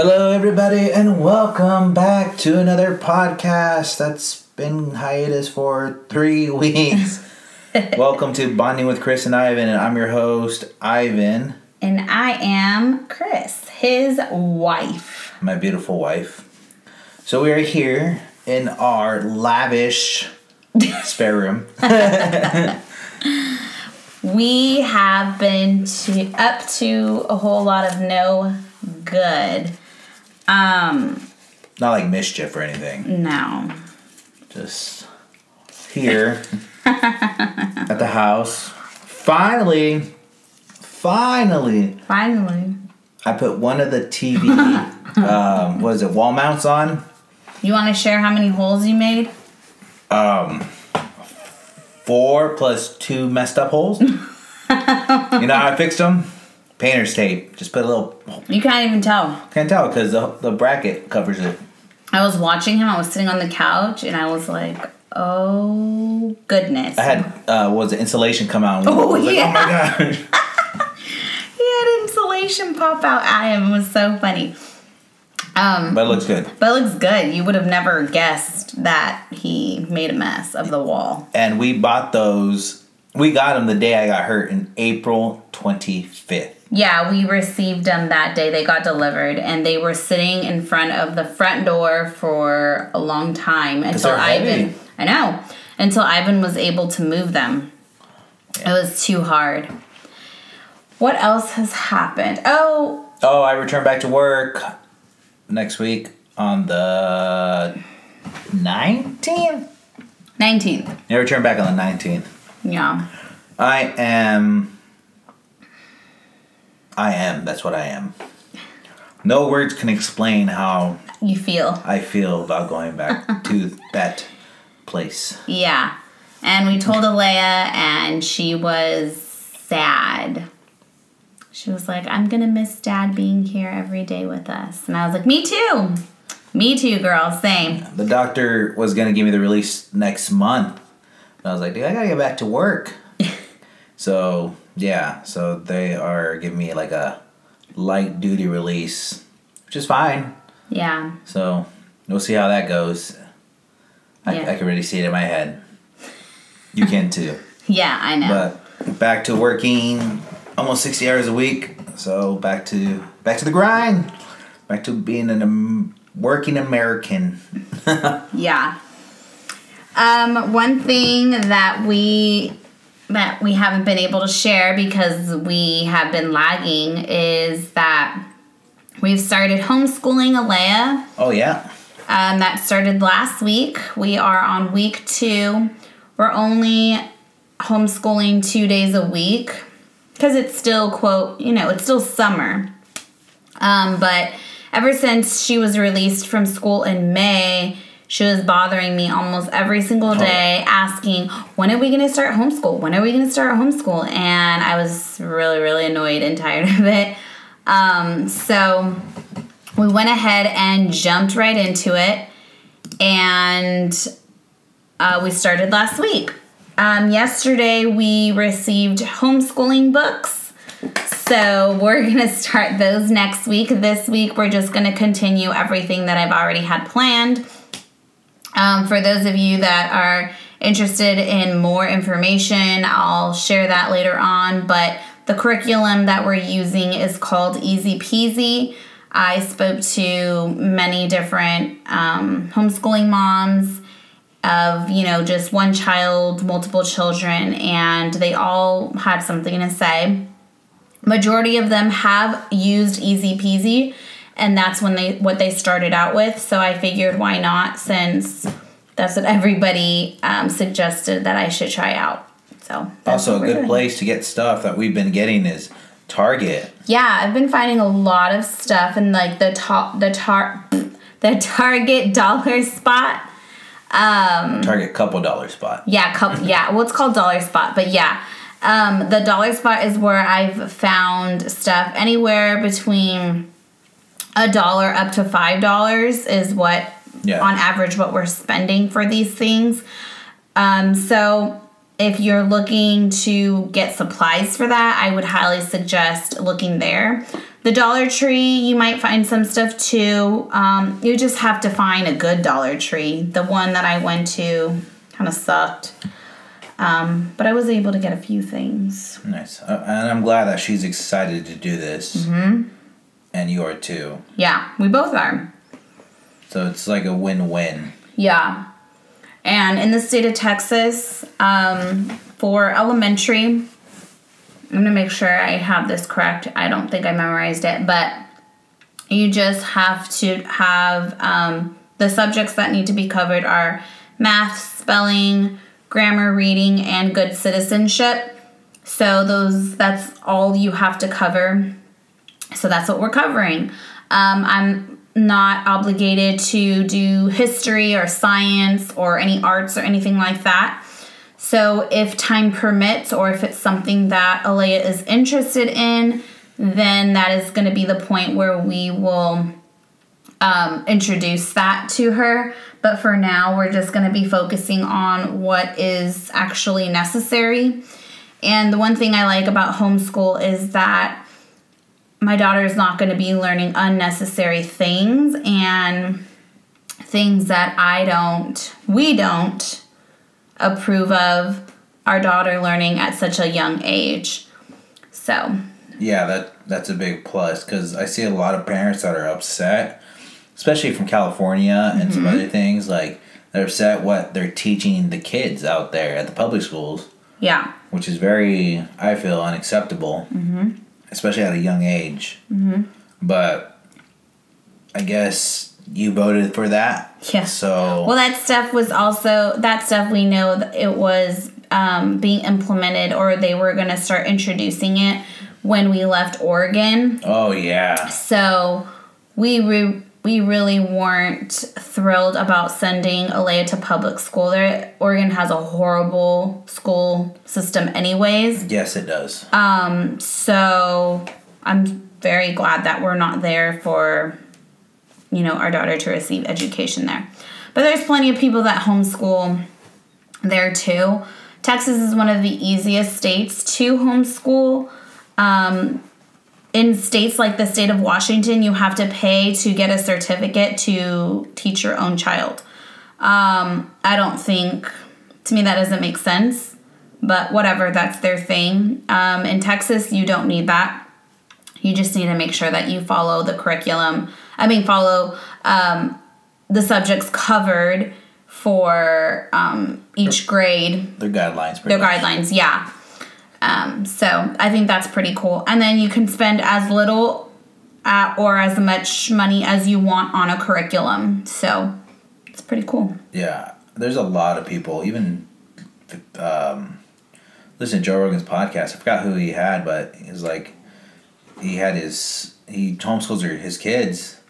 Hello, everybody, and welcome back to another podcast that's been hiatus for three weeks. welcome to Bonding with Chris and Ivan, and I'm your host, Ivan, And I am Chris, his wife. my beautiful wife. So we are here in our lavish spare room. We have been to up to a whole lot of no good. Um, Not like mischief or anything, no. just here at the house. Finally, finally, Finally. I put one of the TV, um, what is it, wall mounts on. You want to share how many holes you made? Um, Four plus two messed up holes. you know how I fixed them? Painter's tape. Just put a little. You can't even tell. Can't tell because the, the bracket covers it. I was watching him. I was sitting on the couch and I was like, oh, goodness. I had uh, what was the insulation come out. Oh, was like, yeah. oh my gosh. he had insulation pop out at him. It was so funny. Um, But it looks good. but it looks good. You would have never guessed that he made a mess of the wall. And we bought those. We got them the day I got hurt in April twenty fifth. Yeah, we received them that day. They got delivered, and they were sitting in front of the front door for a long time until. Ivan. I know until Ivan was able to move them. It was too hard. What else has happened? Oh, Oh, I return back to work next week on the nineteenth. 19th. I return back on the nineteenth. Yeah. I am. I am. That's what I am. No words can explain how You feel. I feel about going back to that place. Yeah. And we told Alea, and she was sad. She was like, I'm going to miss dad being here every day with us. And I was like, Me too. Me too, girl. Same. The doctor was gonna give me the release next month. And I was like, dude, I gotta get back to work. so yeah, so they are giving me like a light duty release, which is fine. Yeah. So we'll see how that goes. I, Yeah. I can already see it in my head. You can too. Yeah, I know. But back to working almost sixty hours a week. So back to back to the grind. Back to being an um, working American. yeah. Um, one thing that we that we haven't been able to share because we have been lagging is that we've started homeschooling Alea. Oh yeah. Um, that started last week. We are on week two. We're only homeschooling two days a week because it's still, quote, you know, it's still summer. Um, but ever since she was released from school in May, she was bothering me almost every single day, asking, When are we going to start homeschool? When are we going to start homeschool? And I was really, really annoyed and tired of it. Um, so we went ahead and jumped right into it and uh, we started last week um, yesterday we received homeschooling books so we're gonna start those next week this week we're just gonna continue everything that i've already had planned um, for those of you that are interested in more information i'll share that later on but the curriculum that we're using is called easy peasy I spoke to many different um, homeschooling moms of, you know, just one child, multiple children, and they all had something to say. Majority of them have used Easy Peasy, and that's when they what they started out with. So I figured, why not? Since that's what everybody um, suggested that I should try out. So Also, a good doing. place to get stuff that we've been getting is Target. Yeah, I've been finding a lot of stuff in like the top, the tar, the Target dollar spot. Um, Target couple dollar spot. yeah, couple, yeah. Well, it's called dollar spot, but yeah, um, the dollar spot is where I've found stuff anywhere between a dollar up to five dollars is what Yeah. on average what we're spending for these things. Um, so if you're looking to get supplies for that, I would highly suggest looking there. The Dollar Tree, you might find some stuff too. Um, you just have to find a good Dollar Tree. The one that I went to kind of sucked. Um, but I was able to get a few things. Nice. Uh, and I'm glad that she's excited to do this. Mm-hmm. And you are too. Yeah, we both are. So it's like a win win. Yeah. And in the state of Texas, um, for elementary, I'm gonna make sure I have this correct. I don't think I memorized it, but you just have to have um, the subjects that need to be covered are math, spelling, grammar, reading, and good citizenship. So those that's all you have to cover. So that's what we're covering. Um, I'm not obligated to do history or science or any arts or anything like that. So if time permits or if it's something that Alea is interested in, then that is going to be the point where we will um, introduce that to her. But for now, we're just going to be focusing on what is actually necessary. And the one thing I like about homeschool is that my daughter is not going to be learning unnecessary things and things that I don't, we don't approve of our daughter learning at such a young age. So, yeah, that that's a big plus because I see a lot of parents that are upset, especially from California and mm-hmm. some other things. Like they're upset what they're teaching the kids out there at the public schools. Yeah, which is very, I feel, unacceptable. Mm-hmm especially at a young age. Mm-hmm. But I guess you voted for that. Yeah. So well, that stuff was also that stuff we know that it was um, being implemented, or they were going to start introducing it when we left Oregon. Oh yeah. So we re- we really weren't thrilled about sending Alea to public school. There, Oregon has a horrible school system, anyways. Yes, it does. Um, so I'm very glad that we're not there for, you know, our daughter to receive education there. But there's plenty of people that homeschool there too. Texas is one of the easiest states to homeschool. Um, in states like the state of Washington, you have to pay to get a certificate to teach your own child. Um, I don't think, to me, that doesn't make sense, but whatever, that's their thing. Um, in Texas, you don't need that. You just need to make sure that you follow the curriculum. I mean, follow um, the subjects covered for um, each grade. Their guidelines. Their much. guidelines, yeah. Um, so I think that's pretty cool. And then you can spend as little uh, or as much money as you want on a curriculum. So it's pretty cool. Yeah, there's a lot of people, even um, listen to Joe Rogan's podcast. I forgot who he had, but he's like, he had his he homeschools his kids,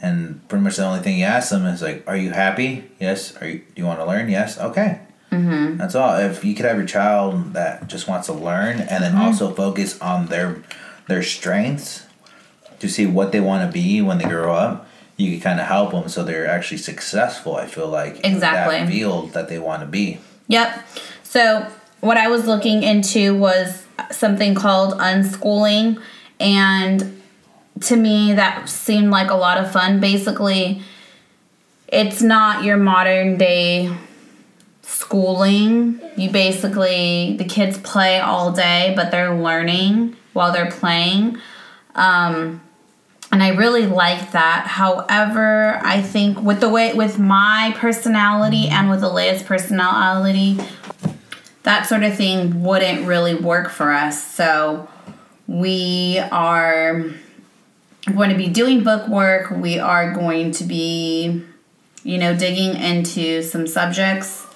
and pretty much the only thing he asks them is like, "Are you happy? Yes. Are you? Do you want to learn? Yes. Okay. Mm-hmm. That's all. If you could have your child that just wants to learn and then mm-hmm. also focus on their their strengths to see what they want to be when they grow up, you can kind of help them so they're actually successful. I feel like exactly that field that they want to be. Yep. So what I was looking into was something called unschooling, and to me that seemed like a lot of fun. Basically, it's not your modern day schooling. You basically, the kids play all day, but they're learning while they're playing. Um, and I really like that. However, I think with the way, with my personality and with Alea's personality, that sort of thing wouldn't really work for us. So we are going to be doing book work. We are going to be, you know, digging into some subjects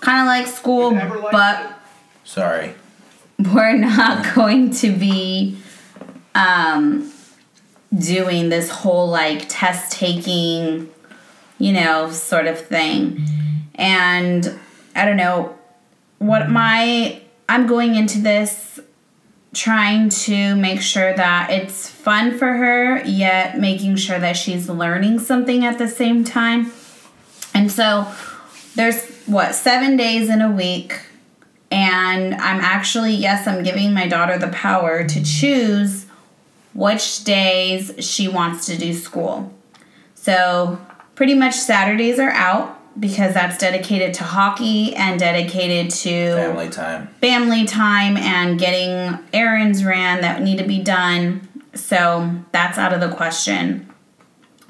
kind of like school, but sorry, we're not going to be um, doing this whole like test taking, you know, sort of thing. And I don't know what my I'm going into this trying to make sure that it's fun for her, yet making sure that she's learning something at the same time. And so there's what seven days in a week and i'm actually yes i'm giving my daughter the power to choose which days she wants to do school. So, pretty much Saturdays are out because that's dedicated to hockey and dedicated to Family time. family time and getting errands ran that need to be done. So that's out of the question.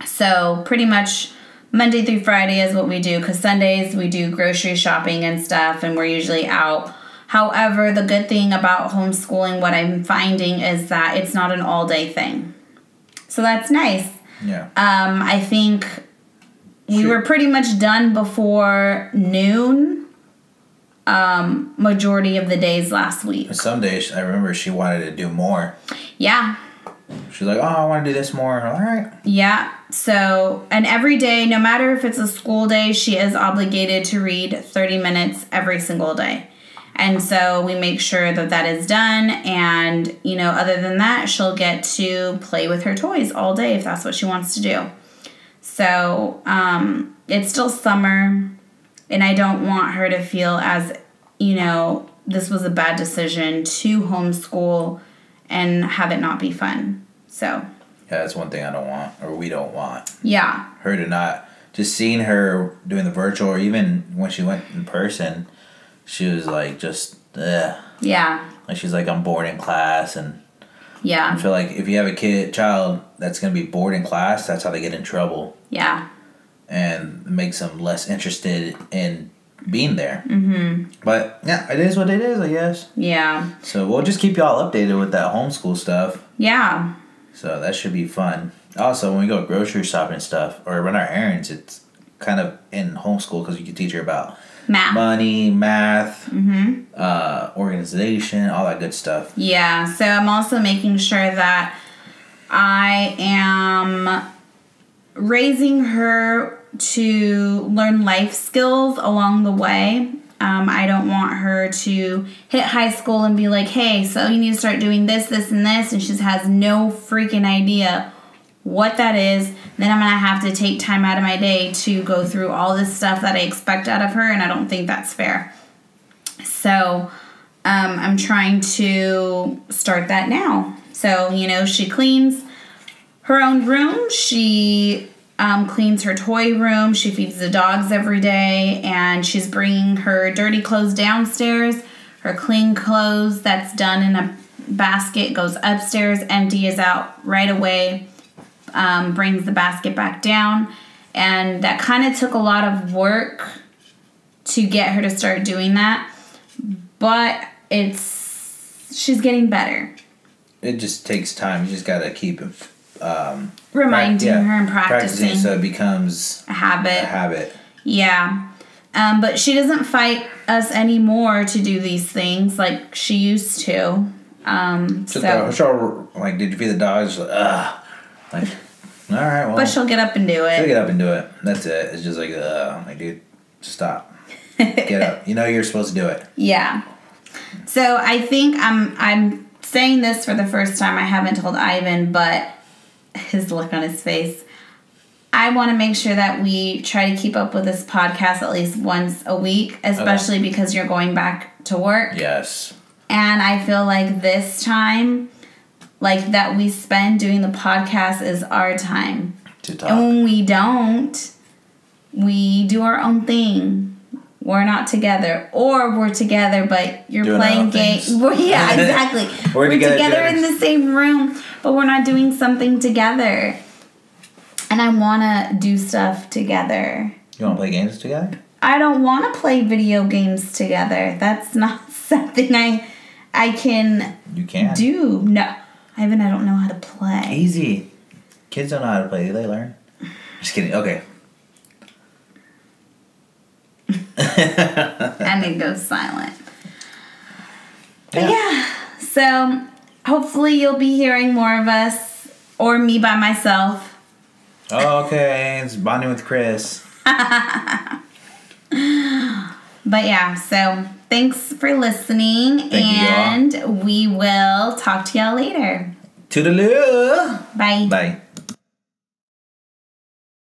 So pretty much Monday through Friday is what we do because Sundays we do grocery shopping and stuff and we're usually out. However, the good thing about homeschooling, what I'm finding is that it's not an all day thing. So that's nice. Yeah. Um, I think we were pretty much done before noon. Um, majority of the days last week. Some days I remember she wanted to do more. Yeah, She's like, "Oh, I want to do this more." All right. yeah. So, and every day, no matter if it's a school day, she is obligated to read 30 minutes every single day. And so we make sure that that is done. And, you know, other than that, she'll get to play with her toys all day if that's what she wants to do. So um, it's still summer, and I don't want her to feel as, you know, this was a bad decision to homeschool and have it not be fun. So, Yeah, that's one thing I don't want, or we don't want yeah. her to not. Just seeing her doing the virtual, or even when she went in person, she was like just, ugh. Yeah. like she's like I'm bored in class, and yeah, I feel like if you have a kid child that's gonna be bored in class, that's how they get in trouble, Yeah. and makes them less interested in being there. Mm-hmm. But yeah, it is what it is, I guess. Yeah. So we'll just keep y'all updated with that homeschool stuff. Yeah. So that should be fun. Also, when we go grocery shopping stuff or run our errands, it's kind of in homeschool because you can teach her about Math. money, math, uh, organization, all that good stuff. Yeah, so I'm also making sure that I am raising her to learn life skills along the way. Um, I don't want her to hit high school and be like, hey, so you need to start doing this, this, and this, and she has no freaking idea what that is. Then I'm gonna have to take time out of my day to go through all this stuff that I expect out of her, and I don't think that's fair. So um, I'm trying to start that now. So, you know, she cleans her own room. She um, cleans her toy room. She feeds the dogs every day. And she's bringing her dirty clothes downstairs. Her clean clothes that's done in a basket goes upstairs, empty is out right away, um, brings the basket back down. And that kind of took a lot of work to get her to start doing that. But it's, she's getting better. It just takes time. You just gotta keep um, Reminding prac- yeah, her and practicing, so it becomes a habit. a habit. Yeah. Um, but she doesn't fight us anymore to do these things like she used to. Um, So, so, she'll, like, did you feed the dogs? Like, ugh. Like, all right, well, but she'll get up and do it. she'll get up and do it. That's it. It's just like, ugh, like, dude, stop. Get up. You know you're supposed to do it. Yeah. So I think I'm I'm saying this for the first time. I haven't told Ivan, but his look on his face. I want to make sure that we try to keep up with this podcast at least once a week, especially because you're going back to work. Yes. And I feel like this time, like that we spend doing the podcast is our time. To talk. And when we don't, we do our own thing. We're not together, or we're together, but you're Doing playing games. things. Yeah, exactly. We're we're together together, in the same room, but we're not doing something together. And I want to do stuff together. You want to play games together? I don't want to play video games together. That's not something I I can You can. do. No, Ivan, I don't know how to play. Easy. Kids don't know how to play. They learn. Just kidding. Okay. and it goes silent. But Yeah. yeah, so hopefully you'll be hearing more of us or me by myself. Okay, it's bonding with Chris. But yeah, so thanks for listening Thank you, and we will talk to y'all later. Toodaloo. Bye. Bye.